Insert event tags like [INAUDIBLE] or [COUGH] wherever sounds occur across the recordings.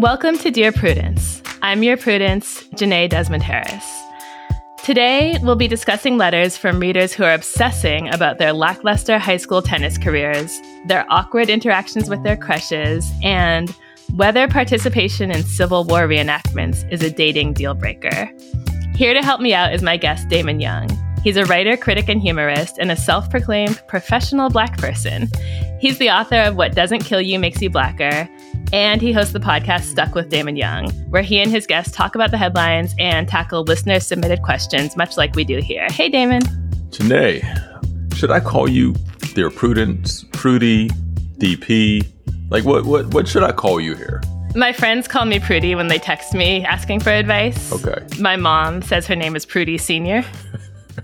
Welcome to Dear Prudence. I'm your Prudence, Jenée Desmond Harris. Today, we'll be discussing letters from readers who are obsessing about their lackluster high school tennis careers, their awkward interactions with their crushes, and whether participation in Civil War reenactments is a dating deal breaker. Here to help me out is my guest, Damon Young. He's a writer, critic, and humorist, and a self proclaimed professional black person. He's the author of What Doesn't Kill You Makes You Blacker, and he hosts the podcast Stuck with Damon Young, where he and his guests talk about the headlines and tackle listener submitted questions, much like we do here. Hey, Damon. Jenée, should I call you Dear Prudence, Prudie, DP? Like, what, what, what should I call you here? My friends call me Prudie when they text me asking for advice. Okay. My mom says her name is Prudie Senior. [LAUGHS]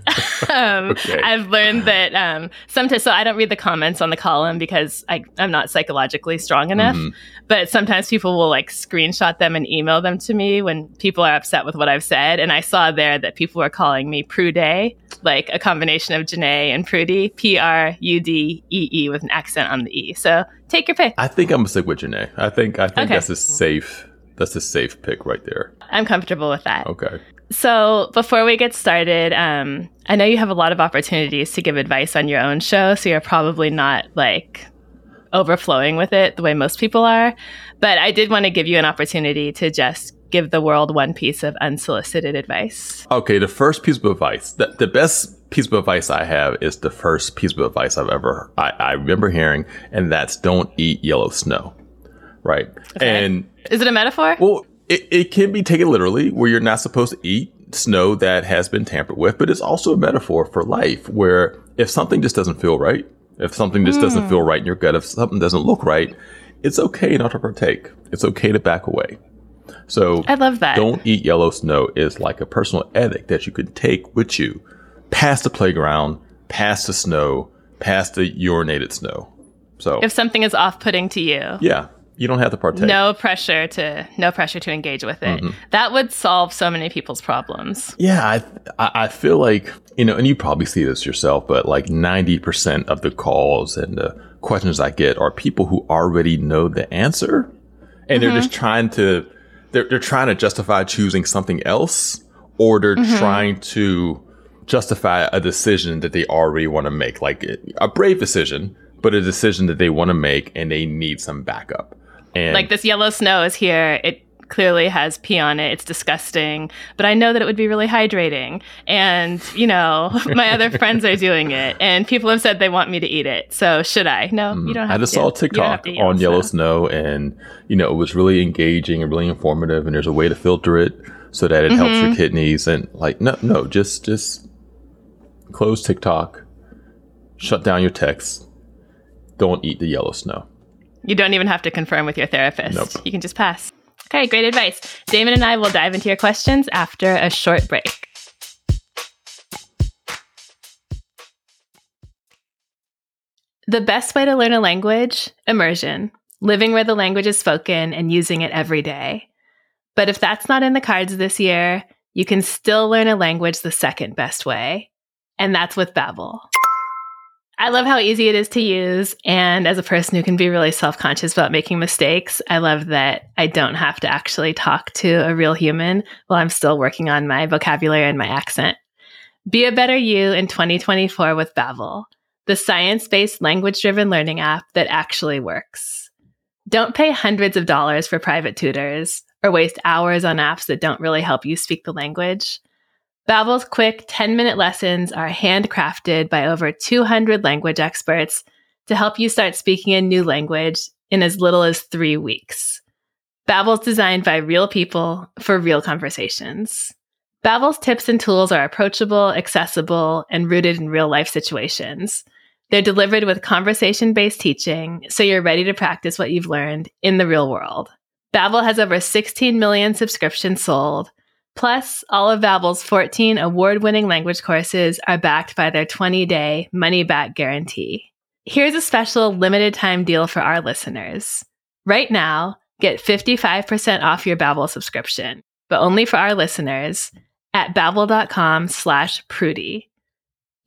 [LAUGHS] um, okay. I've learned that um, sometimes, so I don't read the comments on the column because I, am not psychologically strong enough. Mm-hmm. But sometimes people will like screenshot them and email them to me when people are upset with what I've said. And I saw there that people were calling me Prude, like a combination of Jenée and Prudie, P R U D E E with an accent on the E. So take your pick. I think I'm gonna stick with Jenée. I think I think okay. that's a safe that's a safe pick right there. I'm comfortable with that. Okay. So, before we get started, um, I know you have a lot of opportunities to give advice on your own show, so you're probably not like overflowing with it the way most people are. But I did want to give you an opportunity to just give the world one piece of unsolicited advice. Okay, the first piece of advice, the, the best piece of advice I have is the first piece of advice I've ever I, I remember hearing, and that's don't eat yellow snow. Right. Okay. And is it a metaphor? Well, it, it can be taken literally where you're not supposed to eat snow that has been tampered with, but it's also a metaphor for life where if something just doesn't feel right, if something just mm. doesn't feel right in your gut, if something doesn't look right, it's okay not to partake. It's okay to back away. So I love that. Don't eat yellow snow is like a personal ethic that you can take with you past the playground, past the snow, past the urinated snow. So if something is off putting to you. Yeah you don't have to partake. No pressure to no pressure to engage with it. Mm-hmm. That would solve so many people's problems. Yeah, I I feel like you know, and you probably see this yourself, but like ninety percent of the calls and the questions I get are people who already know the answer, and mm-hmm. they're just trying to they're they're trying to justify choosing something else, or they're mm-hmm. trying to justify a decision that they already want to make, like a brave decision, but a decision that they want to make and they need some backup. And like this yellow snow is here. It clearly has pee on it. It's disgusting, but I know that it would be really hydrating. And, you know, [LAUGHS] my other friends are doing it and people have said they want me to eat it. So should I? No, mm, you don't have I just saw a TikTok on yellow snow. snow and, you know, it was really engaging and really informative and there's a way to filter it so that it mm-hmm. helps your mm-hmm. kidneys and like, no, no, just, just close TikTok, shut down your texts. Don't eat the yellow snow. You don't even have to confirm with your therapist. Nope. You can just pass. Okay, great advice. Damon and I will dive into your questions after a short break. The best way to learn a language? Immersion, living where the language is spoken and using it every day. But if that's not in the cards this year, you can still learn a language the second best way, and that's with Babbel. I love how easy it is to use. And as a person who can be really self conscious about making mistakes, I love that I don't have to actually talk to a real human while I'm still working on my vocabulary and my accent. Be a better you in 2024 with Babbel, the science-based language-driven learning app that actually works. Don't pay hundreds of dollars for private tutors or waste hours on apps that don't really help you speak the language. Babbel's quick 10-minute lessons are handcrafted by over 200 language experts to help you start speaking a new language in as little as 3 weeks. Babbel's designed by real people for real conversations. Babbel's tips and tools are approachable, accessible, and rooted in real-life situations. They're delivered with conversation based teaching, so you're ready to practice what you've learned in the real world. Babbel has over 16 million subscriptions sold. Plus, all of Babbel's 14 award-winning language courses are backed by their 20-day money-back guarantee. Here's a special limited time deal for our listeners. Right now, get 55% off your Babbel subscription, but only for our listeners at babbel.com slash prudie.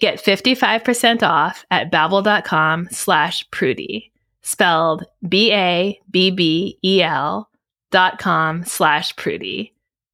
Get 55% off at babbel.com slash prudie, spelled B-A-B-B-E-L dot com slash prudie.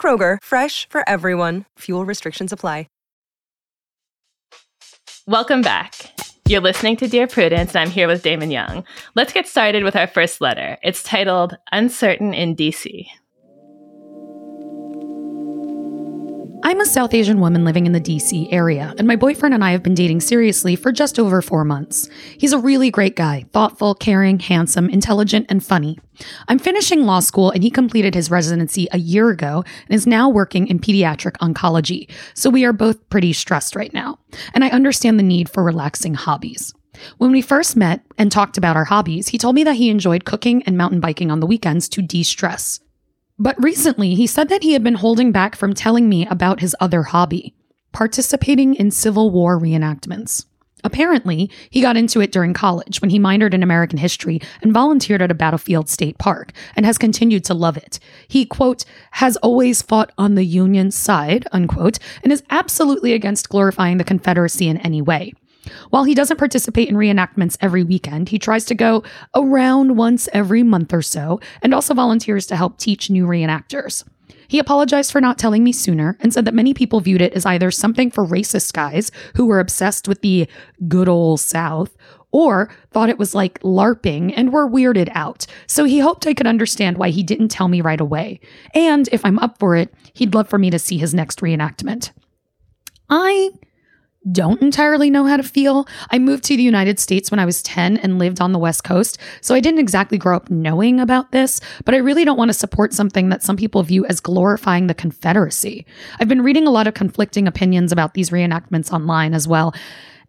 Kroger, fresh for everyone. Fuel restrictions apply. Welcome back. You're listening to Dear Prudence, and I'm here with Damon Young. Let's get started with our first letter. It's titled Uncertain in DC. I'm a South Asian woman living in the DC area, and my boyfriend and I have been dating seriously for just over four months. He's a really great guy thoughtful, caring, handsome, intelligent, and funny. I'm finishing law school, and he completed his residency a year ago and is now working in pediatric oncology, so we are both pretty stressed right now. And I understand the need for relaxing hobbies. When we first met and talked about our hobbies, he told me that he enjoyed cooking and mountain biking on the weekends to de stress. But recently, he said that he had been holding back from telling me about his other hobby participating in Civil War reenactments. Apparently, he got into it during college when he minored in American history and volunteered at a battlefield state park and has continued to love it. He, quote, has always fought on the Union side, unquote, and is absolutely against glorifying the Confederacy in any way. While he doesn't participate in reenactments every weekend, he tries to go around once every month or so and also volunteers to help teach new reenactors. He apologized for not telling me sooner and said that many people viewed it as either something for racist guys who were obsessed with the good old South or thought it was like LARPing and were weirded out. So he hoped I could understand why he didn't tell me right away. And if I'm up for it, he'd love for me to see his next reenactment. I don't entirely know how to feel. I moved to the United States when I was 10 and lived on the West Coast, so I didn't exactly grow up knowing about this, but I really don't want to support something that some people view as glorifying the Confederacy. I've been reading a lot of conflicting opinions about these reenactments online as well,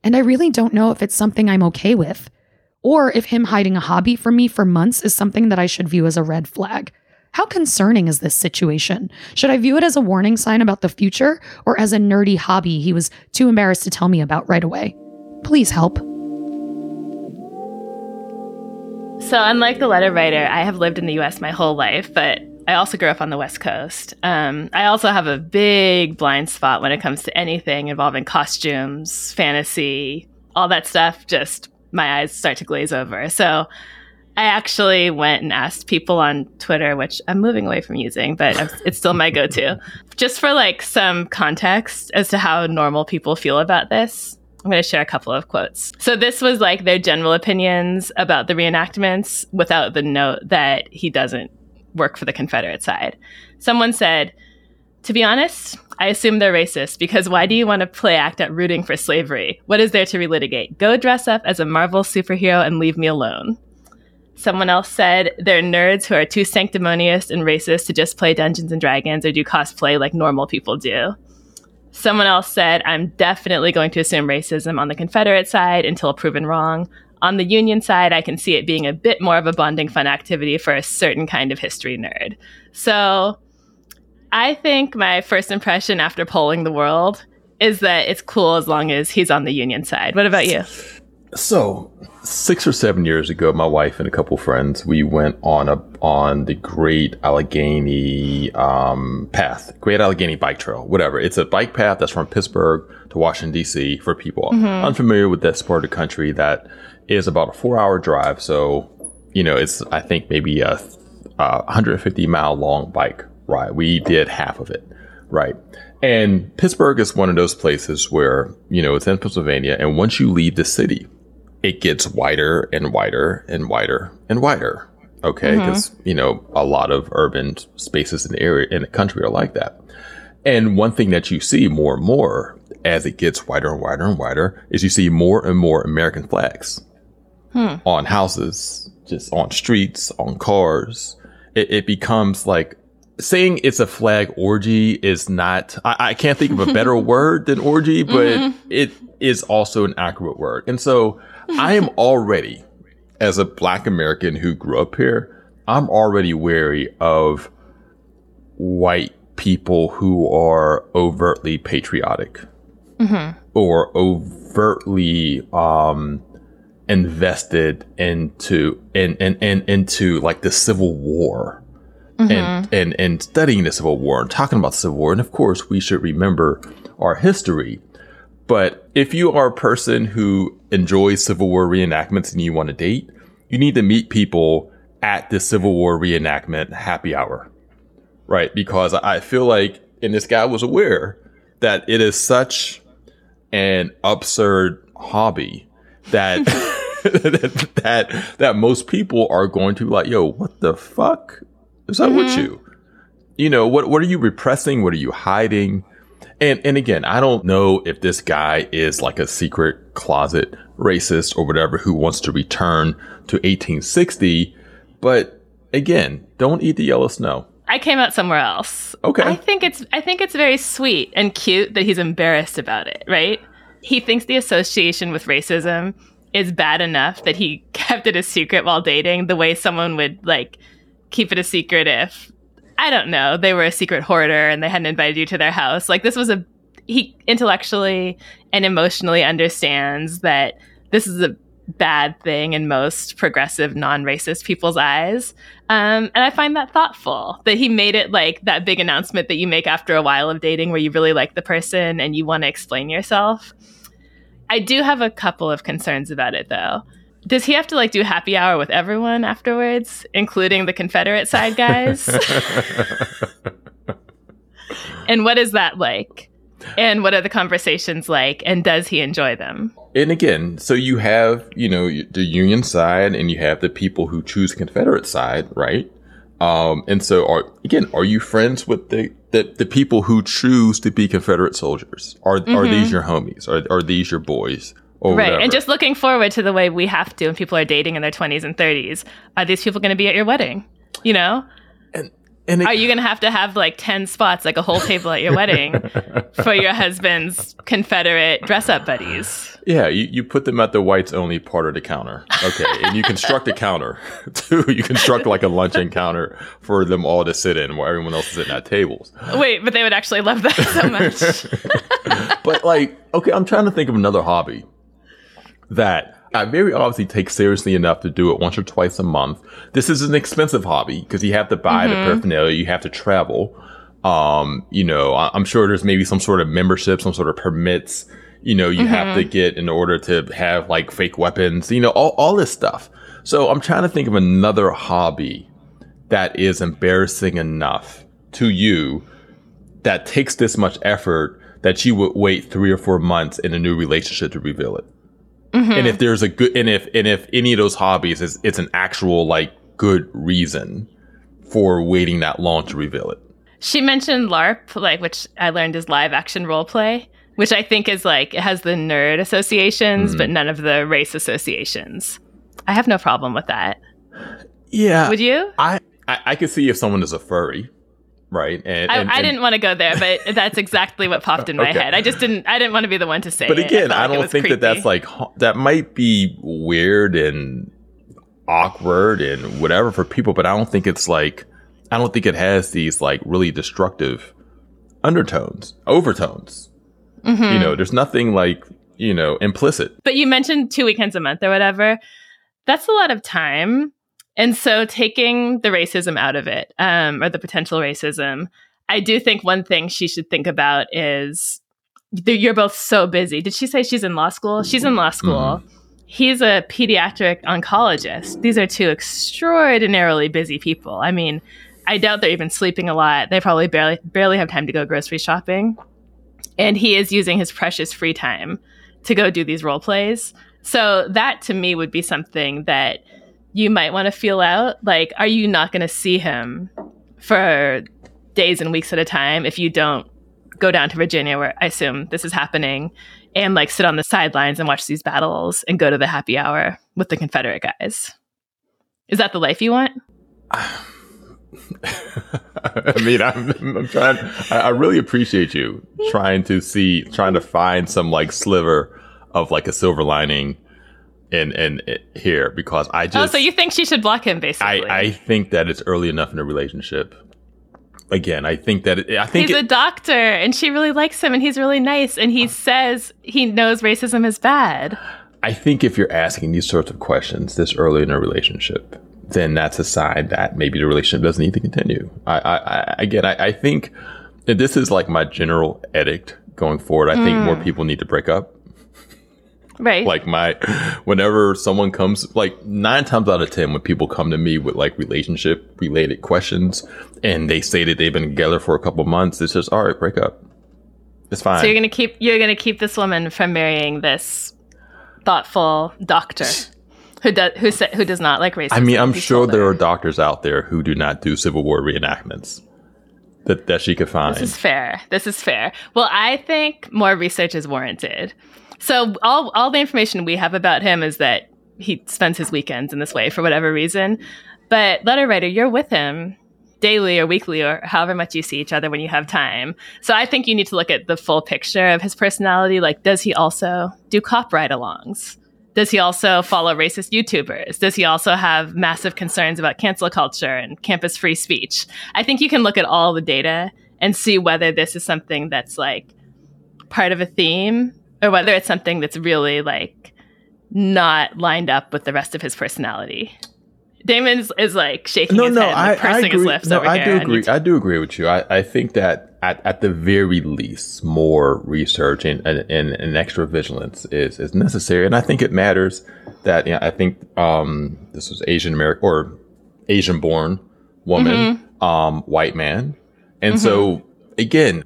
and I really don't know if it's something I'm okay with, or if him hiding a hobby from me for months is something that I should view as a red flag. How concerning is this situation? Should I view it as a warning sign about the future or as a nerdy hobby he was too embarrassed to tell me about right away? Please help. So, unlike the letter writer, I have lived in the US my whole life, but I also grew up on the West Coast. Um, I also have a big blind spot when it comes to anything involving costumes, fantasy, all that stuff. Just my eyes start to glaze over. So, I actually went and asked people on Twitter, which I'm moving away from using, but it's still my go to, [LAUGHS] just for like some context as to how normal people feel about this. I'm going to share a couple of quotes. So, this was like their general opinions about the reenactments without the note that he doesn't work for the Confederate side. Someone said, To be honest, I assume they're racist because why do you want to play act at rooting for slavery? What is there to relitigate? Go dress up as a Marvel superhero and leave me alone. Someone else said they're nerds who are too sanctimonious and racist to just play Dungeons and Dragons or do cosplay like normal people do. Someone else said, I'm definitely going to assume racism on the Confederate side until proven wrong. On the Union side, I can see it being a bit more of a bonding fun activity for a certain kind of history nerd. So I think my first impression after polling the world is that it's cool as long as he's on the Union side. What about you? So, six or seven years ago, my wife and a couple friends, we went on a on the Great Allegheny um, Path, Great Allegheny Bike Trail, whatever. It's a bike path that's from Pittsburgh to Washington D.C. for people mm-hmm. unfamiliar with this part of the country. That is about a four-hour drive. So, you know, it's I think maybe a, a 150 mile long bike ride. We did half of it, right? And Pittsburgh is one of those places where you know it's in Pennsylvania, and once you leave the city it gets wider and wider and wider and wider. Okay, because mm-hmm. you know a lot of urban spaces in the area in the country are like that. And one thing that you see more and more as it gets wider and wider and wider is you see more and more American flags hmm. on houses, just on streets, on cars. It, it, becomes like saying it's a flag orgy is not, I, I can't think of a better [LAUGHS] word than orgy, but mm-hmm. it is also an accurate word. And so I am already, as a black American who grew up here, I'm already wary of white people who are overtly patriotic mm-hmm. or overtly um, invested into and in, in, in, into like the Civil War mm-hmm. and, and and studying the Civil War and talking about the Civil War. And of course, we should remember our history. But if you are a person who enjoys Civil War reenactments and you want to date, you need to meet people at the Civil War reenactment happy hour. Right? Because I feel like, and this guy was aware that it is such an absurd hobby that [LAUGHS] [LAUGHS] that that most people are going to be like, yo, what the fuck is that mm-hmm. with you? You know, what what are you repressing? What are you hiding? And and again, I don't know if this guy is like a secret closet racist or whatever who wants to return to 1860, but again, don't eat the yellow snow. I came out somewhere else. Okay. I think it's I think it's very sweet and cute that he's embarrassed about it, right? He thinks the association with racism is bad enough that he [LAUGHS] kept it a secret while dating, the way someone would like keep it a secret if I don't know, they were a secret hoarder and they hadn't invited you to their house. Like this was a he intellectually and emotionally understands that this is a bad thing in most progressive non-racist people's eyes um, and i find that thoughtful that he made it like that big announcement that you make after a while of dating where you really like the person and you want to explain yourself I do have a couple of concerns about it though. Does he have to like do happy hour with everyone afterwards, including the Confederate side guys? [LAUGHS] and what is that like? And what are the conversations like? And does he enjoy them? And again, so you have, you know, the Union side and you have the people who choose Confederate side, right? Um, and so are, again, are you friends with the the, the people who choose to be Confederate soldiers are mm-hmm. are these your homies? Are are these your boys? Right, whatever? and just looking forward to the way we have to, when people are dating in their twenties and thirties. Are these people going to be at your wedding? You know, and and it, are you going to have to have like ten spots, like a whole table at your wedding, [LAUGHS] for your husband's Confederate dress up buddies? Yeah, you, you put them at the whites only part of the counter. Okay. and you construct a counter [LAUGHS] too. You construct like a luncheon counter for them all to sit in while everyone else is sitting at tables. Wait, but they would actually love that so much. [LAUGHS] but like, okay, I'm trying to think of another hobby that I very obviously take seriously enough to do it once or twice a month. This is an expensive hobby because you have to buy mm-hmm. the paraphernalia, you have to travel. Um, you know, I'm sure there's maybe some sort of membership, some sort of permits you know, you mm-hmm. have to mm-hmm. get in order to have like fake weapons, you know, all, all this stuff. So I'm trying to think of another hobby that is embarrassing enough to you that takes this much effort that you would wait three or four months in a new relationship to reveal it. Mm-hmm. And if there's a good, and if, and if any of those hobbies is, it's an actual like good reason for waiting that long to reveal it. She mentioned LARP, like, which I learned is live action role play which I think is like it has the nerd associations, mm. but none of the race associations. I have no problem with that. Yeah. Would you? I I, I could see if someone is a furry, right? And, and I, I, didn't want to go there, but [LAUGHS] that's exactly what popped in my okay. head. I just didn't. I didn't want to be the one to say. But again, I, I don't think creepy. that that's like that might be weird and awkward and whatever for people, but I don't think it's like I don't think it has these like really destructive undertones, overtones. Mm-hmm. You know, there's nothing like, you know, implicit. But you mentioned two weekends a month or whatever. That's a lot of time. And so taking the racism out of it, um, or the potential racism, I do think one thing she should think about is you're both so busy. Did she say she's in law school? She's in law school. Mm-hmm. He's a pediatric oncologist. These are two extraordinarily busy people. I mean, I doubt they're even sleeping a lot. They probably barely barely have time to go grocery shopping and he is using his precious free time to go do these role plays. So that to me would be something that you might want to feel out. Like, are you not going to see him for days and weeks at a time if you don't go down to Virginia, where I assume this is happening, and like sit on the sidelines and watch these battles and go to the happy hour with the Confederate guys? Is that the life you want? [LAUGHS] I mean, I'm, I'm trying. I, I really appreciate you trying to see, trying to find some like sliver of like a silver lining in in, in here because I oh, just. Oh, so you think she should block him? Basically, I I think that it's early enough in a relationship. Again, I think that it, I think he's it, a doctor, and she really likes him, and he's really nice, and he says he knows racism is bad. I think if you're asking these sorts of questions this early in a relationship, then that's a sign that maybe the relationship doesn't need to continue. I, I, I again, I, I think this is like my general edict going forward. I think more mm. people need to break up. Right. Like my, whenever someone comes, like nine times out of ten, when people come to me with like relationship related questions, and they say that they've been together for a couple months, it's just all right, break up. It's fine. so you're gonna keep you're gonna keep this woman from marrying this thoughtful doctor who does who sa- who does not like racism. I mean, I'm sure there are doctors out there who do not do Civil War reenactments that that she could find. This is fair. This is fair. Well, I think more research is warranted. So all all the information we have about him is that he spends his weekends in this way for whatever reason. But letter writer, you're with him daily or weekly or however much you see each other when you have time. So I think you need to look at the full picture of his personality. Like, does he also do cop ride-alongs? Does he also follow racist YouTubers? Does he also have massive concerns about cancel culture and campus free speech? I think you can look at all the data and see whether this is something that's like part of a theme or whether it's something that's really like not lined up with the rest of his personality. Damon is, like shaking no, his no, head, I, like, I pursing his lips no, over I here. do and agree. I do agree with you. I, I think that at, at the very least, more research and, and, and, and extra vigilance is, is necessary. And I think it matters that, you know, I think, um, this was Asian American or Asian born woman, Mm-hmm. um, white man. And so again,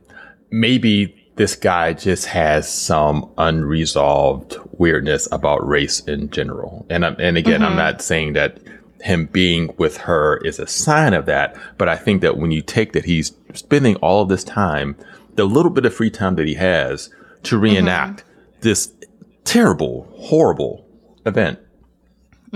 maybe this guy just has some unresolved weirdness about race in general. And I'm, and again, Mm-hmm. I'm not saying that him being with her is a sign of that, but I think that when you take that he's spending all of this time, the little bit of free time that he has to reenact this terrible, horrible event,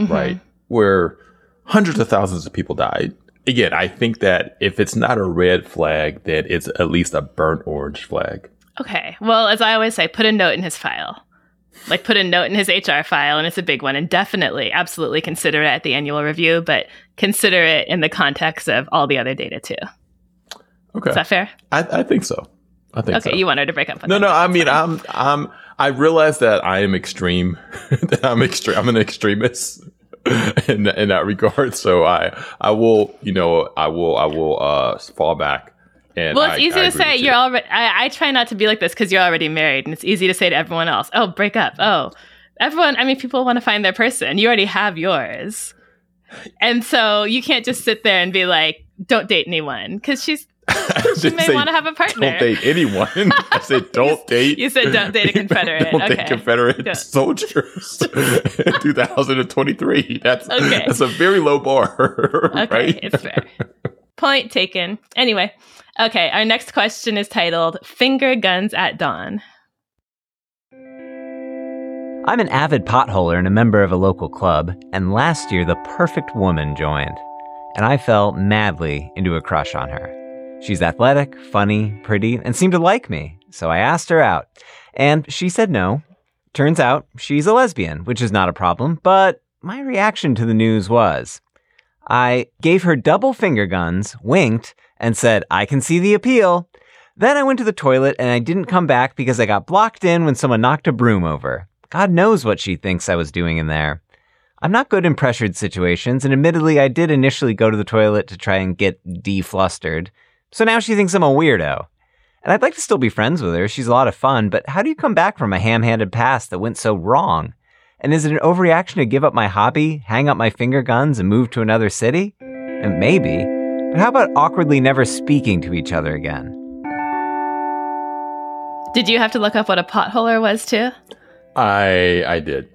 right? Where hundreds of thousands of people died. Again, I think that if it's not a red flag, then it's at least a burnt orange flag. Okay. Well, as I always say, put a note in his file. Like put a note in his HR file, and it's a big one. And definitely, absolutely consider it at the annual review, but consider it in the context of all the other data too. Okay. Is that fair? I, I think so. I think Okay, so. you wanted to break up No, no. I mean, I'm, I'm. I realize that I am extreme. [LAUGHS] that I'm extreme. I'm an extremist [LAUGHS] in in that regard. So I, I will, you know, I will, I will uh fall back. And Well, it's I- easy I to say you're already. I, I try not to be like this because you're already married, and it's easy to say to everyone else, "Oh, break up." Oh, everyone. I mean, people want to find their person. You already have yours, and so you can't just sit there and be like, "Don't date anyone," because she's [LAUGHS] she may want to have a partner. Don't date anyone. [LAUGHS] I said don't date. you said don't date a [LAUGHS] Confederate. don't Okay. date Confederate Don't. soldiers. in 2023. That's Okay. that's a very low bar. Okay, right? it's fair. Point taken. Anyway, okay, our next question is titled Finger Guns at Dawn. I'm an avid potholer and a member of a local club, and last year the perfect woman joined, and I fell madly into a crush on her. She's athletic, funny, pretty, and seemed to like me, so I asked her out, and she said no. Turns out she's a lesbian, which is not a problem, but my reaction to the news was I gave her double finger guns, winked, and said, I can see the appeal. Then I went to the toilet and I didn't come back because I got blocked in when someone knocked a broom over. God knows what she thinks I was doing in there. I'm not good in pressured situations, and admittedly, I did initially go to the toilet to try and get deflustered. So now she thinks I'm a weirdo. And I'd like to still be friends with her. She's a lot of fun, but how do you come back from a ham handed past that went so wrong? And is it an overreaction to give up my hobby, hang up my finger guns, and move to another city? And maybe. But how about awkwardly never speaking to each other again? Did you have to look up what a potholer was too? I I did.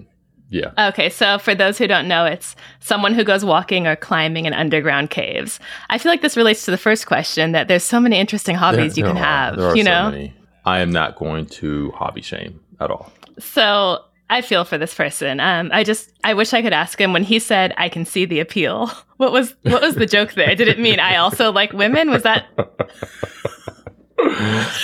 Yeah. Okay, so for those who don't know, it's someone who goes walking or climbing in underground caves. I feel like this relates to the first question that there's so many interesting hobbies you There can are- have, there are you so know? many. I am not going to hobby shame at all. So I feel for this person. Um, I just I wish I could ask him when he said I can see the appeal. [LAUGHS] What was what was the joke there? Did it mean I also like women? Was that [LAUGHS]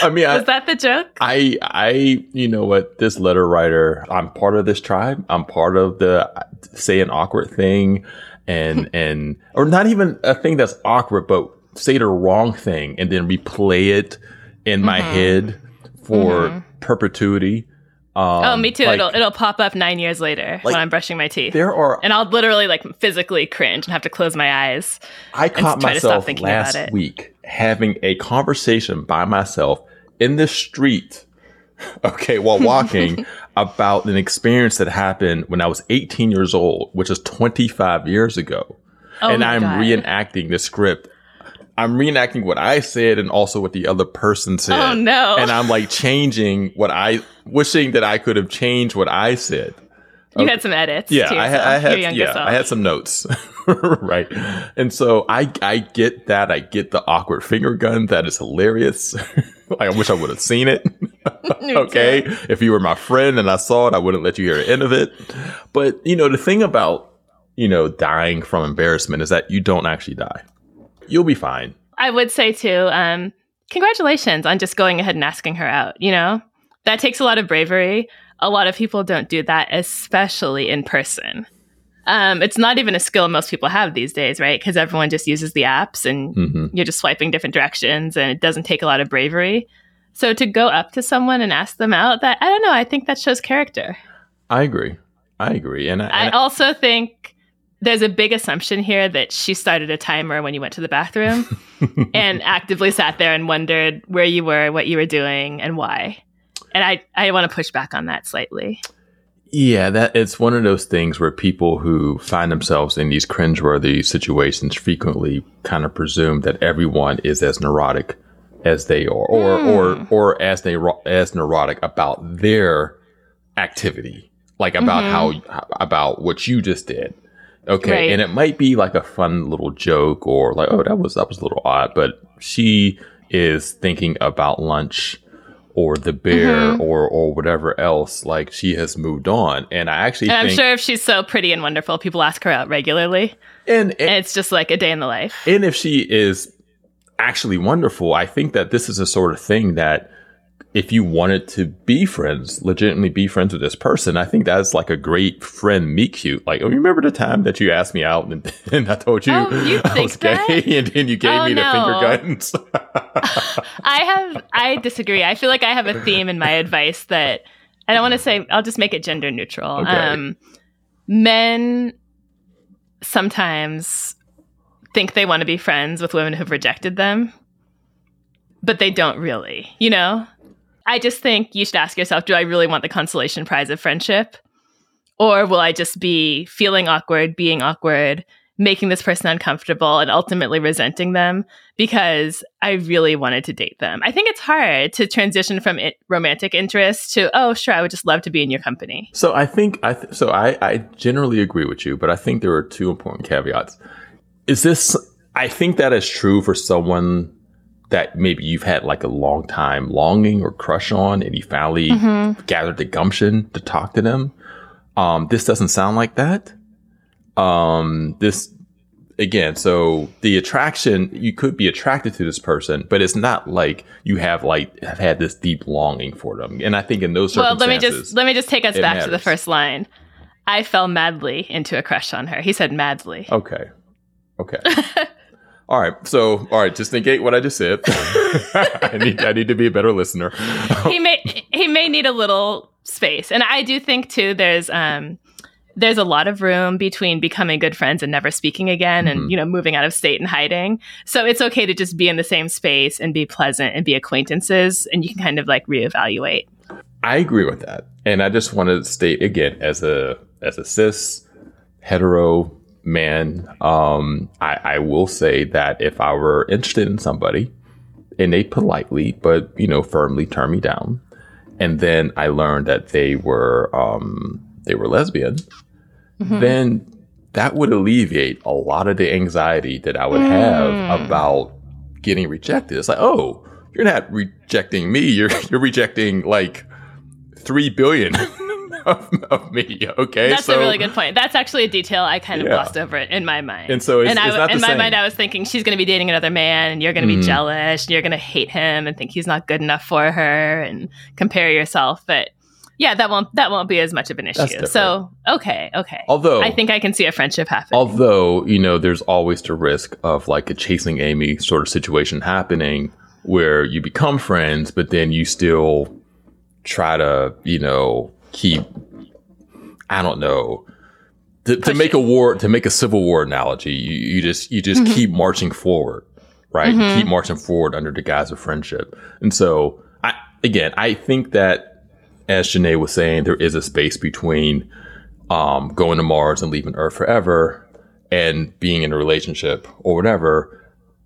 I mean, I, was that the joke? I, I, you know what? This letter writer, I'm part of this tribe. I'm part of the say an awkward thing, and [LAUGHS] and or not even a thing that's awkward, but say the wrong thing and then replay it in my Mm-hmm. head for perpetuity. Um, oh, me too. like, it'll it'll pop up nine years later Like, when I'm brushing my teeth. There are. and I'll literally like physically cringe and have to close my eyes. I caught try to stop myself thinking last about it. week having a conversation by myself in the street, [LAUGHS] okay, while [LAUGHS] walking about an experience that happened when I was 18 years old, which is 25 years ago. Oh and I'm God. reenacting the script. I'm reenacting what I said and also what the other person said. Oh, no. And I'm like changing what I, wishing that I could have changed what I said. You had some edits. Yeah, I, yourself, ha- I had yeah, self. I had some notes, [LAUGHS] right? And so I I get that. I get the awkward finger gun. That is hilarious. [LAUGHS] I wish I would have seen it. [LAUGHS] Okay, too. if you were my friend and I saw it, I wouldn't let you hear the end of it. But you know, the thing about you know dying from embarrassment is that you don't actually die. You'll be fine. I would say too, um, congratulations on just going ahead and asking her out. You know, that takes a lot of bravery. A lot of people don't do that, especially in person. Um, it's not even a skill most people have these days, right? Because everyone just uses the apps and hmm you're just swiping different directions and it doesn't take a lot of bravery. So to go up to someone and ask them out, that I don't know, I think that shows character. I agree. I agree. And I, I also think there's a big assumption here that she started a timer when you went to the bathroom [LAUGHS] and actively sat there and wondered where you were, what you were doing, and why. And I, I want to push back on that slightly. Yeah, that it's one of those things where people who find themselves in these cringeworthy situations frequently kind of presume that everyone is as neurotic as they are, or hmm. or or as they as neurotic about their activity, like about mm-hmm. how about what you just did. Okay, Right. and it might be like a fun little joke, or like, oh, that was that was a little odd, but she is thinking about lunch or the bear Mm-hmm. or or whatever else like she has moved on and i actually And I'm sure if she's so pretty and wonderful, people ask her out regularly. and, And and it's just like a day in the life. and if she is actually wonderful i think that this is a sort of thing that if you wanted to be friends legitimately be friends with this person i think that's like a great friend meet cute like oh you remember the time that you asked me out and, [LAUGHS] and i told you Oh, you [LAUGHS] i was gay that? and then you gave Oh, me the no. finger guns [LAUGHS] I have, I disagree. I feel like I have a theme in my advice that I don't want to say, I'll just make it gender neutral. Okay. Um, men sometimes think they want to be friends with women who've rejected them, but they don't really, you know? I just think you should ask yourself do I really want the consolation prize of friendship? Or will I just be feeling awkward, being awkward, making this person uncomfortable, and ultimately resenting them because I really wanted to date them? I think it's hard to transition from it, romantic interest to, oh, sure, I would just love to be in your company. So I think I th- so I, I generally agree with you, but I think there are two important caveats. Is this I think that is true for someone that maybe you've had like a long time longing or crush on and you finally gathered the gumption to talk to them. Um, this doesn't sound like that. Um, this again, so the attraction, you could be attracted to this person, but it's not like you have like have had this deep longing for them. And I think in those Well, let me just let me just take us back to the first line. I fell madly into a crush on her. He said madly. Okay. Okay. [LAUGHS] all right. So, all right. Just negate what I just said. [LAUGHS] I need. I need to be a better listener. he may he may need a little space and i do think too there's um there's a lot of room between becoming good friends and never speaking again Mm-hmm. and you know moving out of state and hiding so it's okay to just be in the same space and be pleasant and be acquaintances and you can kind of like reevaluate I agree with that, and I just want to state again, as a as a cis hetero man, um, I, I will say that if I were interested in somebody, and they politely but you know firmly turn me down, and then I learned that they were um, they were lesbian, mm-hmm. then that would alleviate a lot of the anxiety that I would have mm. about getting rejected. It's like, oh, you're not rejecting me. You're [LAUGHS] you're rejecting like three billion [LAUGHS] of, of, me. Okay, that's so, a really good point. That's actually a detail I kind of yeah. glossed over it in my mind. And so, it's, and I, in my same. mind, I was thinking she's going to be dating another man, and you're going to be mm. jealous, and you're going to hate him, and think he's not good enough for her, and compare yourself. But yeah, that won't that won't be as much of an issue. So okay, okay. Although I think I can see a friendship happening. Although you know, there's always the risk of like a chasing Amy sort of situation happening where you become friends, but then you still try to you know keep I don't know to, to make a war to make a civil war analogy. You, you just you just mm-hmm. keep marching forward, right? Mm-hmm. Keep marching forward under the guise of friendship, and so I again I think that as Jenée was saying, there is a space between um, going to Mars and leaving Earth forever and being in a relationship or whatever,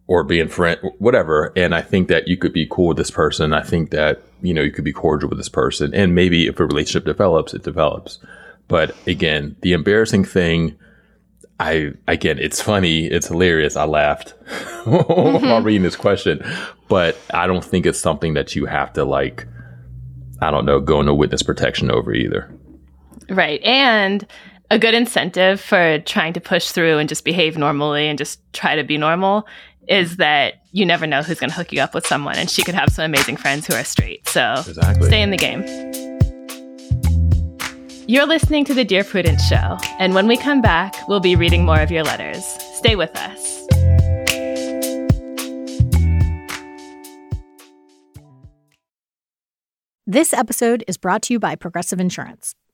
or being friend, whatever. And I think that you could be cool with this person. I think that, you know, you could be cordial with this person. And maybe if a relationship develops, it develops. But again, the embarrassing thing, I, again, it's funny. It's hilarious. I laughed [LAUGHS] mm-hmm. while reading this question, but I don't think it's something that you have to like, I don't know, go into witness protection over either. Right. And a good incentive for trying to push through and just behave normally and just try to be normal is that you never know who's going to hook you up with someone. And she could have some amazing friends who are straight. So exactly. stay in the game. You're listening to the Dear Prudence Show. And when we come back, we'll be reading more of your letters. Stay with us. This episode is brought to you by Progressive Insurance.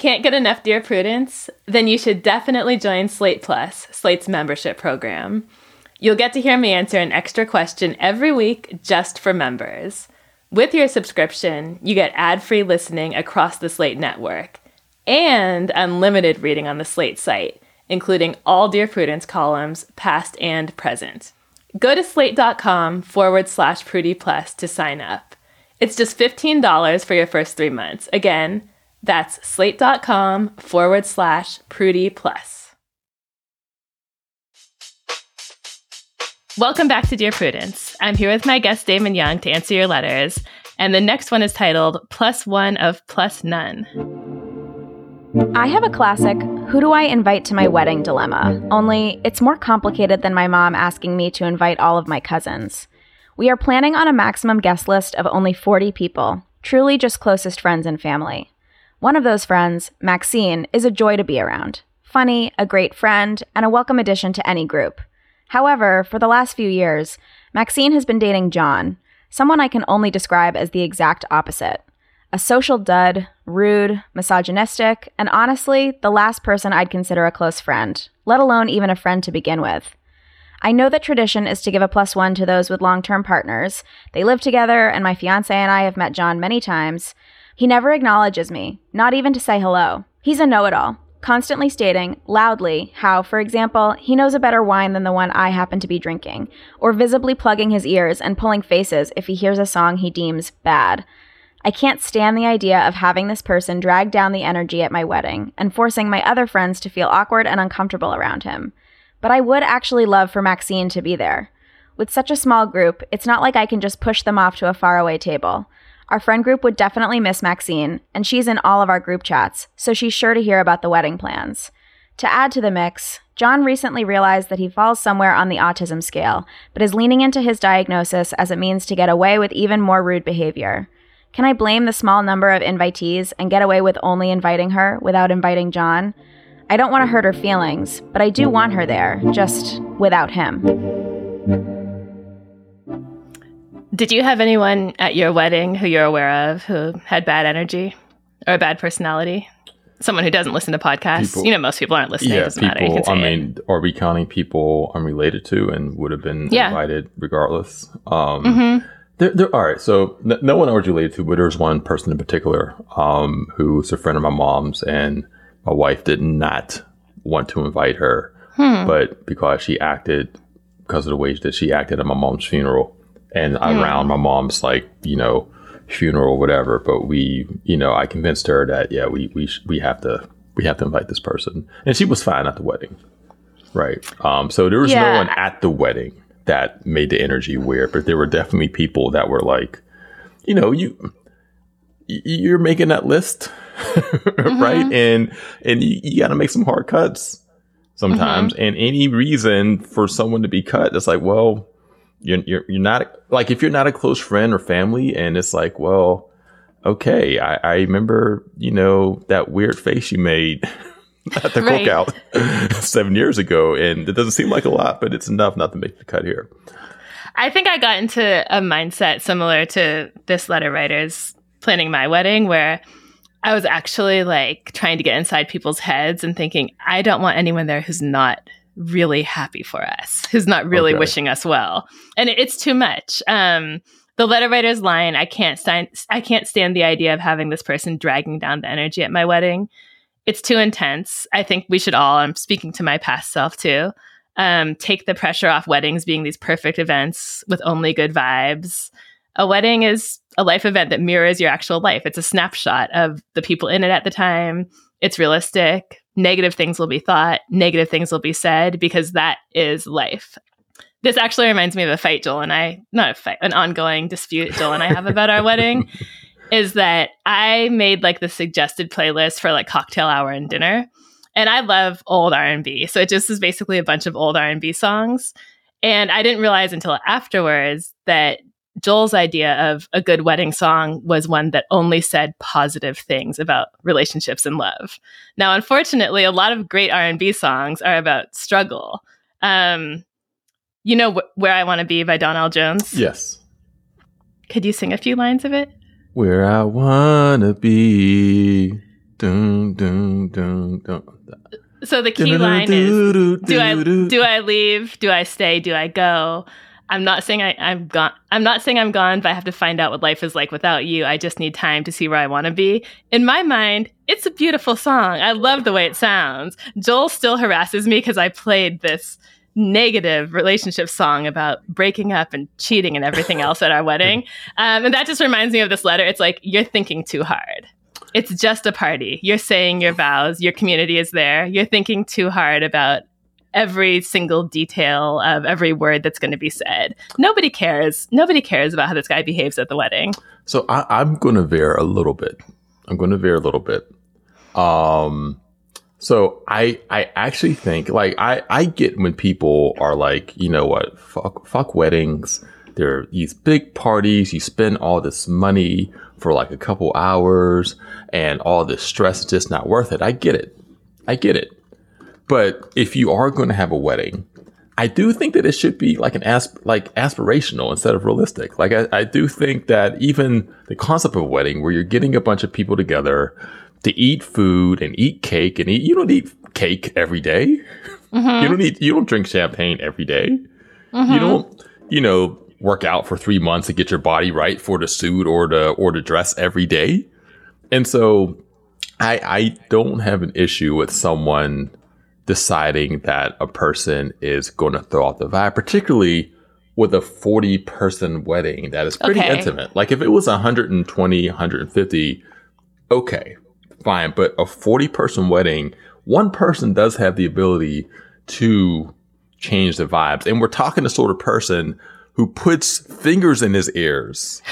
Can't get enough Dear Prudence? Then you should definitely join Slate Plus, Slate's membership program. You'll get to hear me answer an extra question every week just for members. With your subscription, you get ad free listening across the Slate network and unlimited reading on the Slate site, including all Dear Prudence columns, past and present. Go to slate.com forward slash Prudie Plus to sign up. It's just $15 for your first three months. Again, that's slate.com forward slash prudie Plus. Welcome back to Dear Prudence. I'm here with my guest Damon Young to answer your letters, and the next one is titled Plus One of Plus None. I have a classic who do I invite to my wedding dilemma, only it's more complicated than my mom asking me to invite all of my cousins. We are planning on a maximum guest list of only 40 people, truly just closest friends and family. One of those friends, Maxine, is a joy to be around. Funny, a great friend, and a welcome addition to any group. However, for the last few years, Maxine has been dating John, someone I can only describe as the exact opposite. A social dud, rude, misogynistic, and honestly, the last person I'd consider a close friend, let alone even a friend to begin with. I know that tradition is to give a plus one to those with long term partners. They live together, and my fiance and I have met John many times, he never acknowledges me, not even to say hello. He's a know it all. constantly stating, loudly, how, for example, he knows a better wine than the one I happen to be drinking, or visibly plugging his ears and pulling faces if he hears a song he deems bad. I can't stand the idea of having this person drag down the energy at my wedding and forcing my other friends to feel awkward and uncomfortable around him. But I would actually love for Maxine to be there. With such a small group, it's not like I can just push them off to a faraway table. Our friend group would definitely miss Maxine, and she's in all of our group chats, so she's sure to hear about the wedding plans. To add to the mix, John recently realized that he falls somewhere on the autism scale, but is leaning into his diagnosis as it means to get away with even more rude behavior. Can I blame the small number of invitees and get away with only inviting her without inviting John? I don't want to hurt her feelings, but I do want her there, just without him. Did you have anyone at your wedding who you're aware of who had bad energy or a bad personality? Someone who doesn't listen to podcasts. People- you know, most people aren't listening. yeah, it doesn't matter. You people. I say it. mean, are we counting people I'm related to and would have been Yeah. invited regardless? Um, Mhm. there, there, all right. So n- no one I was related to, but there's one person in particular um, who's a friend of my mom's, and my wife did not want to invite her, Hmm. but because she acted because of the way that she acted at my mom's funeral and Hmm. around my mom's like you know funeral or whatever. But we, you know, I convinced her that yeah, we we sh- we have to we have to invite this person, and she was fine at the wedding, right? Um, so there was Yeah. no one at the wedding that made the energy weird, but there were definitely people that were like, you know, you you're making that list, [LAUGHS] right? And and you, you got to make some hard cuts sometimes. And any reason for someone to be cut, it's like, well, you're you're you're not like if you're not a close friend or family, and it's like, well, okay, I, I remember, you know, that weird face you made. [LAUGHS] At the Right. cookout [LAUGHS] seven years ago, and it doesn't seem like a lot, but it's enough not to make the cut here. I think I got into a mindset similar to this letter writer's planning my wedding, where I was actually like trying to get inside people's heads and thinking, I don't want anyone there who's not really happy for us, [LAUGHS] who's not really Okay. wishing us well. And it- it's too much. Um, the letter writer's line, I can't stand I can't stand the idea of having this person dragging down the energy at my wedding. It's too intense. I think we should all, I'm speaking to my past self too, um, take the pressure off weddings being these perfect events with only good vibes. A wedding is a life event that mirrors your actual life. It's a snapshot of the people in it at the time. It's realistic. Negative things will be thought, negative things will be said because that is life. This actually reminds me of a fight Joel and I, not a fight, an ongoing dispute Joel and I have about our wedding [LAUGHS] is that I made like the suggested playlist for like cocktail hour and dinner and I love old R&B. So it just is basically a bunch of old R&B songs. And I didn't realize until afterwards that Joel's idea of a good wedding song was one that only said positive things about relationships and love. Now, unfortunately, a lot of great R&B songs are about struggle. Um, you know wh- where I want to be by Donell Jones. Yes. Could you sing a few lines of it? Where I wanna be. Dun, dun, dun, dun. So the key line is do I do I leave? Do I stay? Do I go? I'm not saying I, I'm gone. I'm not saying I'm gone, but I have to find out what life is like without you. I just need time to see where I want to be. In my mind, it's a beautiful song. I love the way it sounds. Joel still harasses me because I played this negative relationship song about breaking up and cheating and everything else at our wedding. [LAUGHS] Um, and that just reminds me of this letter. It's like, you're thinking too hard. It's just a party. You're saying your vows. Your community is there. You're thinking too hard about every single detail of every word that's going to be said. Nobody cares. Nobody cares about how this guy behaves at the wedding. So I, I'm going to veer a little bit. I'm going to veer a little bit. Um, so I I actually think like I I get when people are like you know what fuck fuck weddings. They're these big parties. You spend all this money for like a couple hours, and all this stress just not worth it. I get it. I get it. But if you are going to have a wedding, I do think that it should be like an asp- like aspirational instead of realistic. Like I, I do think that even the concept of a wedding where you're getting a bunch of people together to eat food and eat cake and eat you don't eat cake every day. You don't eat you don't drink champagne every day. You mm-hmm. don't, you know, work out for three months to get your body right for the suit or the or the dress every day. And so I I don't have an issue with someone deciding that a person is going to throw off the vibe, particularly with a 40 person wedding that is pretty Okay. intimate. Like if it was 120, 150, okay, fine. But a 40 person wedding, one person does have the ability to change the vibes. And we're talking the sort of person who puts fingers in his ears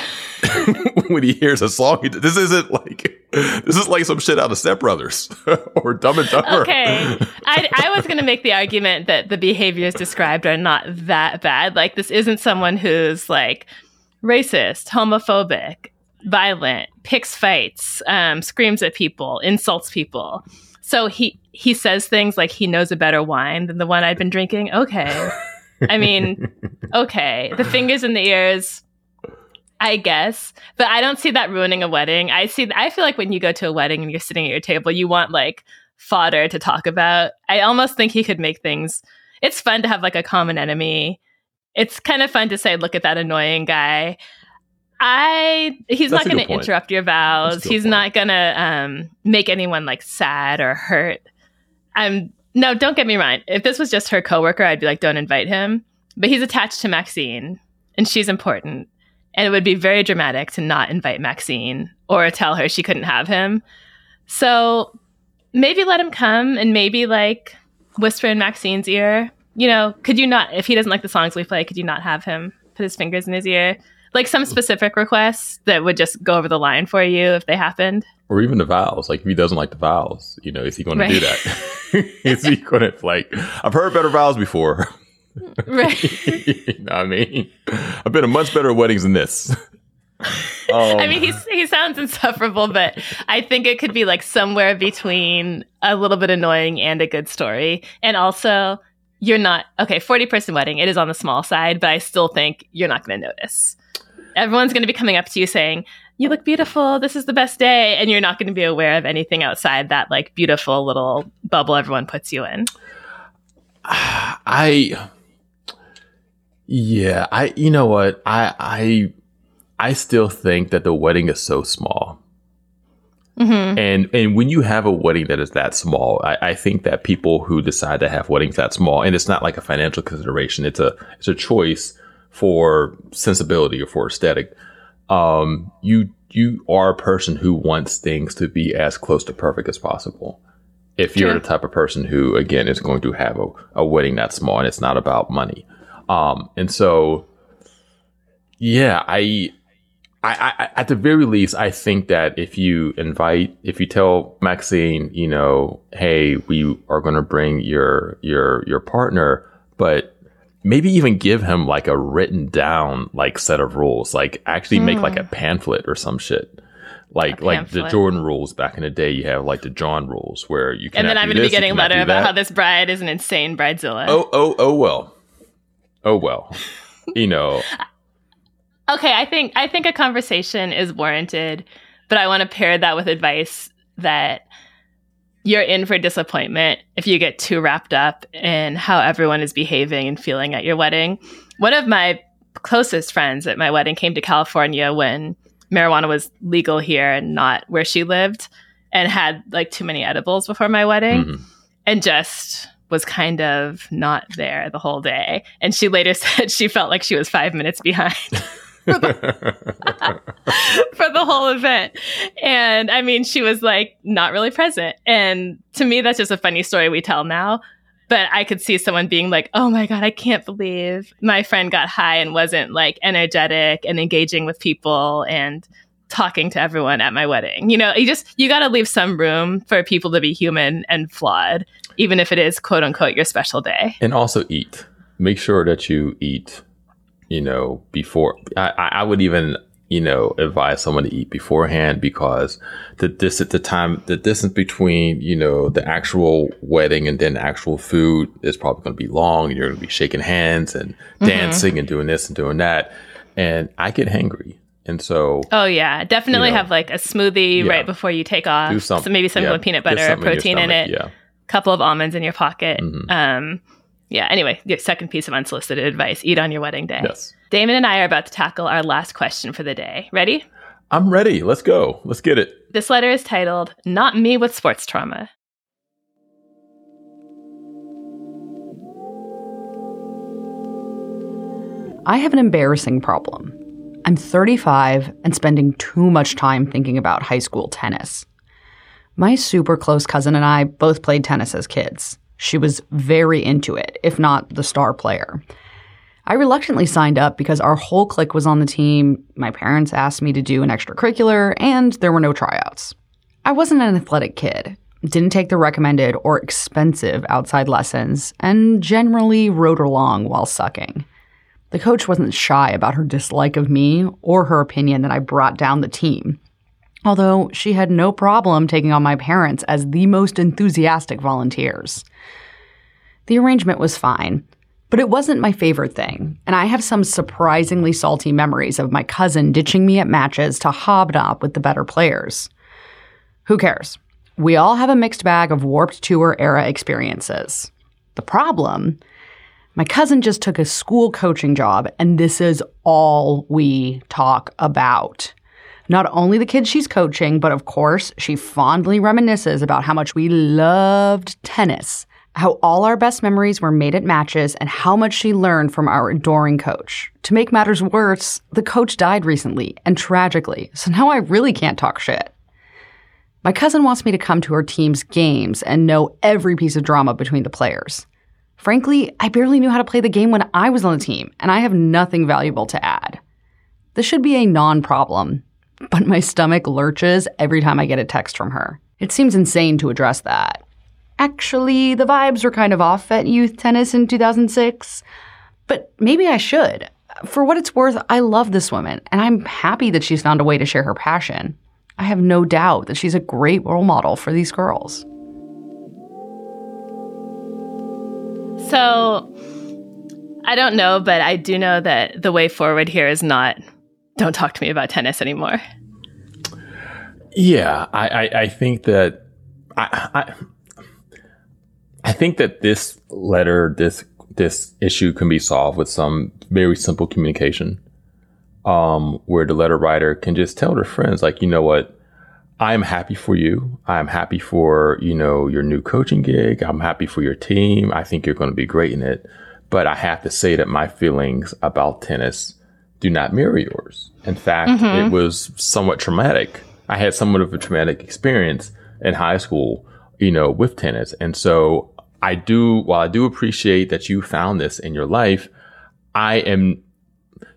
[LAUGHS] when he hears a song. This isn't like this is like some shit out of Step Brothers [LAUGHS] or Dumb and Dumber. Okay. I, I was going to make the argument that the behaviors described are not that bad. Like, this isn't someone who's like racist, homophobic, violent, picks fights, um, screams at people, insults people. So he he says things like he knows a better wine than the one I'd been drinking. Okay. I mean, okay. The fingers in the ears, I guess, but I don't see that ruining a wedding. I see. I feel like when you go to a wedding and you're sitting at your table, you want like fodder to talk about. I almost think he could make things. It's fun to have like a common enemy. It's kind of fun to say, "Look at that annoying guy." I he's That's not going to interrupt your vows. He's point. not going to um, make anyone like sad or hurt. I'm no, don't get me wrong. If this was just her coworker, I'd be like, don't invite him. But he's attached to Maxine, and she's important. And it would be very dramatic to not invite Maxine or tell her she couldn't have him. So maybe let him come and maybe like whisper in Maxine's ear. You know, could you not, if he doesn't like the songs we play, could you not have him put his fingers in his ear? Like some specific requests that would just go over the line for you if they happened. or even the vows. Like if he doesn't like the vows, you know, is he going to do Right. that? [LAUGHS] is he going to like? I've heard better vows before. [LAUGHS] Right. [LAUGHS] you know I mean? I've been to much better weddings than this. Um, [LAUGHS] I mean, he's, he sounds insufferable, but I think it could be like somewhere between a little bit annoying and a good story. And also, you're not okay. Forty person wedding. It is on the small side, but I still think you're not going to notice. Everyone's going to be coming up to you saying, "You look beautiful. This is the best day," and you're not going to be aware of anything outside that like beautiful little bubble everyone puts you in. I, yeah, I, you know what? I, I, I still think that the wedding is so small. Mm-hmm. And and when you have a wedding that is that small, I, I think that people who decide to have weddings that small, and it's not like a financial consideration, it's a it's a choice for sensibility or for aesthetic. Um, you you are a person who wants things to be as close to perfect as possible. If you're True. the type of person who, again, is going to have a, a wedding that small and it's not about money. Um, and so, yeah, I, I, I, at the very least, I think that if you invite, if you tell Maxine, you know, hey, we are going to bring your your your partner, but maybe even give him like a written down like set of rules, like actually make like a pamphlet or some shit. Like like the. Jordan rules back in the day, you have like the John rules where you can. And then I'm going to be getting a letter about how this bride is an insane bridezilla. Oh oh oh well, oh well, you know. [LAUGHS] Okay, I think I think a conversation is warranted, but I want to pair that with advice that you're in for disappointment if you get too wrapped up in how everyone is behaving and feeling at your wedding. One of my closest friends at my wedding came to California when marijuana was legal here and not where she lived and had like too many edibles before my wedding Mhm. and just was kind of not there the whole day. And she later [LAUGHS] said she felt like she was five minutes behind [LAUGHS] [LAUGHS] for the whole event. And I mean, she was like not really present. And to me, that's just a funny story we tell now. But I could see someone being like, oh my God, I can't believe my friend got high and wasn't like energetic and engaging with people and talking to everyone at my wedding. You know, you just, you got to leave some room for people to be human and flawed, even if it is quote unquote your special day. and also eat. Make sure that you eat. You know, before I, I would even you know advise someone to eat beforehand because the dis at the time the distance between you know the actual wedding and then actual food is probably going to be long. You're going to be shaking hands and mm-hmm. dancing and doing this and doing that, and I get hangry, and so Oh yeah, definitely You know, have like a smoothie yeah. right before you take off. do something. So maybe something yeah, with peanut butter, or protein in stomach, it, Yeah. couple of almonds in your pocket. Mhm. Um, yeah. Anyway, your second piece of unsolicited advice: eat on your wedding day. Yes. Damon and I are about to tackle our last question for the day. Ready? I'm ready. Let's go. Let's get it. This letter is titled Not Me with Sports Trauma. I have an embarrassing problem. I'm 35 and spending too much time thinking about high school tennis. My super close cousin and I both played tennis as kids. She was very into it, if not the star player. I reluctantly signed up because our whole clique was on the team, my parents asked me to do an extracurricular, and there were no tryouts. I wasn't an athletic kid, didn't take the recommended or expensive outside lessons, and generally rode along while sucking. The coach wasn't shy about her dislike of me or her opinion that I brought down the team although she had no problem taking on my parents as the most enthusiastic volunteers. The arrangement was fine, but it wasn't my favorite thing, and I have some surprisingly salty memories of my cousin ditching me at matches to hobnob with the better players. Who cares? We all have a mixed bag of warped tour era experiences. The problem my cousin just took a school coaching job, and this is all we talk about not only the kids she's coaching, but of course, she fondly reminisces about how much we loved tennis, how all our best memories were made at matches, and how much she learned from our adoring coach. To make matters worse, the coach died recently, and tragically, so now I really can't talk shit. My cousin wants me to come to her team's games and know every piece of drama between the players. Frankly, I barely knew how to play the game when I was on the team, and I have nothing valuable to add. This should be a non problem, but my stomach lurches every time I get a text from her. It seems insane to address that. Actually, the vibes were kind of off at youth tennis in 2006, but maybe I should. For what it's worth, I love this woman, and I'm happy that she's found a way to share her passion. I have no doubt that she's a great role model for these girls. So, I don't know, but I do know that the way forward here is not don't talk to me about tennis anymore. Yeah, I, I, I think that I, I I think that this letter, this this issue can be solved with some very simple communication. Um, where the letter writer can just tell their friends, like, you know what, I'm happy for you. I'm happy for, you know, your new coaching gig. I'm happy for your team. I think you're going to be great in it. But I have to say that my feelings about tennis do not mirror yours. In fact, mm-hmm. it was somewhat traumatic. I had somewhat of a traumatic experience in high school, you know, with tennis. And so I do, while I do appreciate that you found this in your life, I am,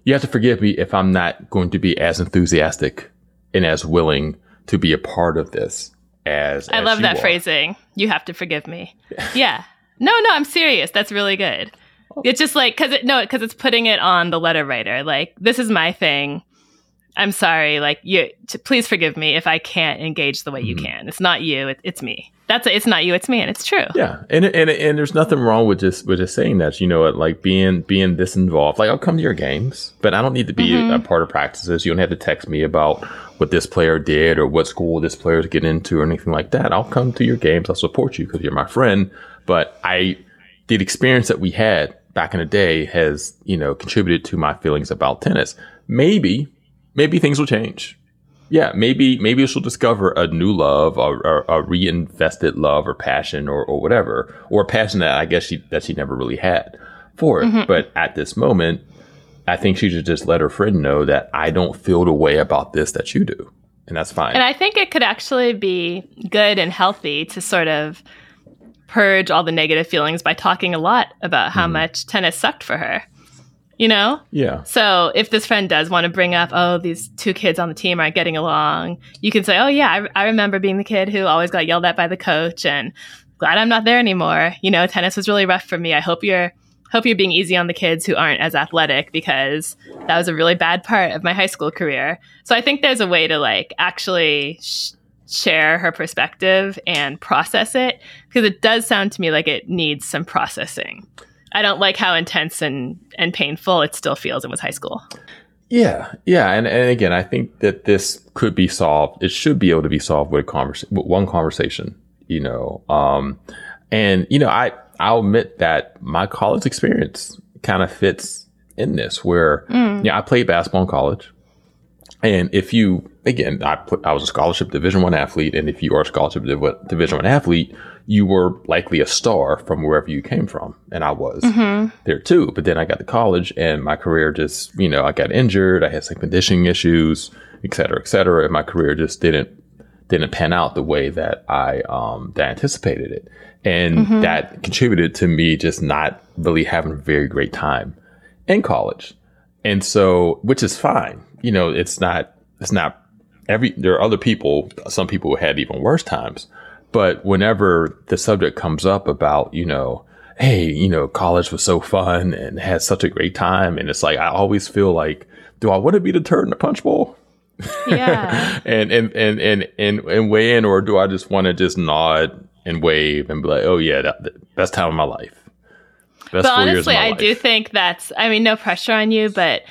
you have to forgive me if I'm not going to be as enthusiastic and as willing to be a part of this as I as love that are. phrasing. You have to forgive me. yeah. No, no, I'm serious. That's really good. It's just like because it no because it's putting it on the letter writer. Like this is my thing. I'm sorry. Like you, t- please forgive me if I can't engage the way mm-hmm. you can. It's not you. It, it's me. That's a, it's not you. It's me, and it's true. Yeah, and and and there's nothing wrong with just with just saying that. You know what? Like being being this involved. Like I'll come to your games, but I don't need to be mm-hmm. a part of practices. You don't have to text me about what this player did or what school this player's get into or anything like that. I'll come to your games. I'll support you because you're my friend. But I, the experience that we had back in the day has, you know, contributed to my feelings about tennis. Maybe, maybe things will change. Yeah, maybe, maybe she'll discover a new love or, or a reinvested love or passion or, or whatever, or a passion that I guess she, that she never really had for it. Mm-hmm. But at this moment, I think she should just let her friend know that I don't feel the way about this that you do. And that's fine. And I think it could actually be good and healthy to sort of purge all the negative feelings by talking a lot about how mm. much tennis sucked for her. You know? Yeah. So if this friend does want to bring up, oh, these two kids on the team aren't getting along, you can say, oh, yeah, I, I remember being the kid who always got yelled at by the coach and glad I'm not there anymore. You know, tennis was really rough for me. I hope you're hope you're being easy on the kids who aren't as athletic because that was a really bad part of my high school career. So I think there's a way to like actually sh- share her perspective and process it because it does sound to me like it needs some processing. I don't like how intense and, and painful it still feels in was high school. Yeah, yeah, and, and again, I think that this could be solved. It should be able to be solved with a conversation, with one conversation. You know, um, and you know, I I'll admit that my college experience kind of fits in this, where mm. yeah, I played basketball in college, and if you again, I put, I was a scholarship Division One athlete, and if you are a scholarship Div- Division One athlete, you were likely a star from wherever you came from, and I was Mm-hmm. there too. But then I got to college, and my career just, you know, I got injured, I had some conditioning issues, et cetera, et cetera, and my career just didn't didn't pan out the way that I um, that I anticipated it, and Mm-hmm. that contributed to me just not really having a very great time in college, and so which is fine. You know, it's not it's not every. There are other people. Some people had even worse times, but whenever the subject comes up about you know. Hey, you know, college was so fun and had such a great time. And it's like, I always feel like, do I want to be the turd in the punch bowl? Yeah. [LAUGHS] and and and and and, and weigh in, or do I just want to just nod and wave and be like, "Oh yeah, that, that- best time of my life." Best but four years of honestly, I life. do think that's, I mean, no pressure on you, but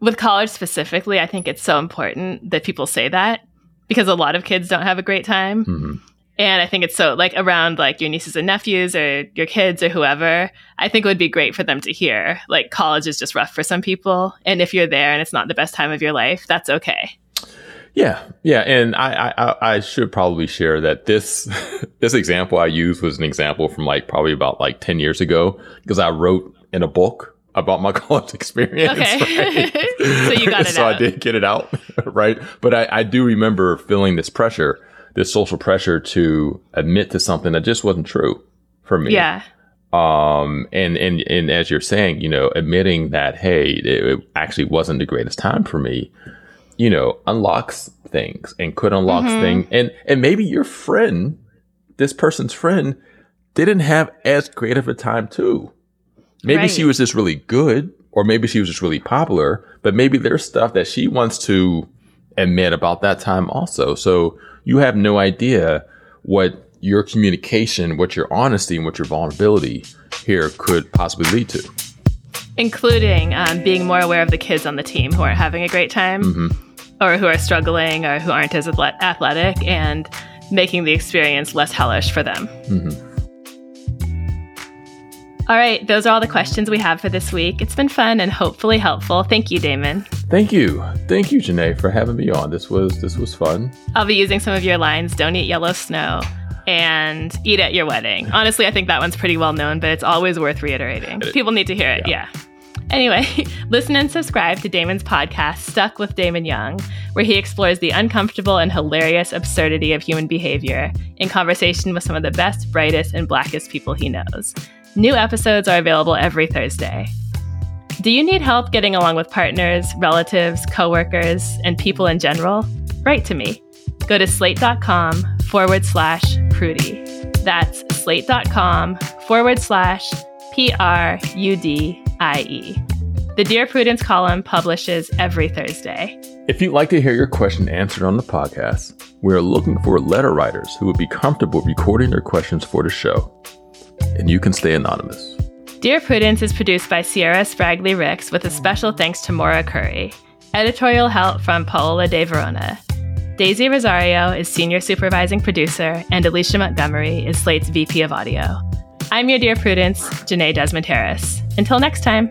with college specifically, I think it's so important that people say that because a lot of kids don't have a great time. Mhm. And I think it's so like around like your nieces and nephews or your kids or whoever, I think it would be great for them to hear like college is just rough for some people. And if you're there and it's not the best time of your life, that's okay. Yeah, yeah, and I, I I- should probably share that this [LAUGHS] this example I used was an example from like probably about like ten years ago because I wrote in a book about my [LAUGHS] college experience. Okay. right? [LAUGHS] So you got it so I did get it out, right? But I, I do remember feeling this pressure, this social pressure to admit to something that just wasn't true for me. Yeah. um and and and as you're saying you know admitting that hey it, it actually wasn't the greatest time for me you know unlocks things and could unlock things and and maybe your friend this person's friend didn't have as great of a time too. Maybe she was just really good or maybe she was just really popular but maybe there's stuff that she wants to admit about that time also. So you have no idea what your communication, what your honesty, and what your vulnerability here could possibly lead to. including um, being more aware of the kids on the team who aren't having a great time. Mm-hmm. Or who are struggling or who aren't as athletic and making the experience less hellish for them. Mm-hmm. All right, those are all the questions we have for this week. It's been fun and hopefully helpful. Thank you, Damon. Thank you, thank you, Jenée, for having me on. This was this was fun. I'll be using some of your lines don't eat yellow snow and eat at your wedding. Honestly, I think that one's pretty well known, but it's always worth reiterating. People need to hear it. Yeah. Anyway, [LAUGHS] listen and subscribe to Damon's podcast, Stuck with Damon Young, where he explores the uncomfortable and hilarious absurdity of human behavior in conversation with some of the best, brightest, and blackest people he knows. New episodes are available every Thursday. Do you need help getting along with partners, relatives, coworkers, and people in general? Write to me. Go to slate.com forward slash prudie. That's slate.com forward slash P R U D I E. The Dear Prudence column publishes every Thursday. If you'd like to hear your question answered on the podcast, we are looking for letter writers who would be comfortable recording their questions for the show. And you can stay anonymous. Dear Prudence is produced by Se'era Spragley Ricks with a special thanks to Maura Currie. Editorial help from Paola De Verona. Daisy Rosario is senior supervising producer, and Alicia Montgomery is Slate's VP of audio. I'm your Dear Prudence, Jenée Desmond Harris. Until next time.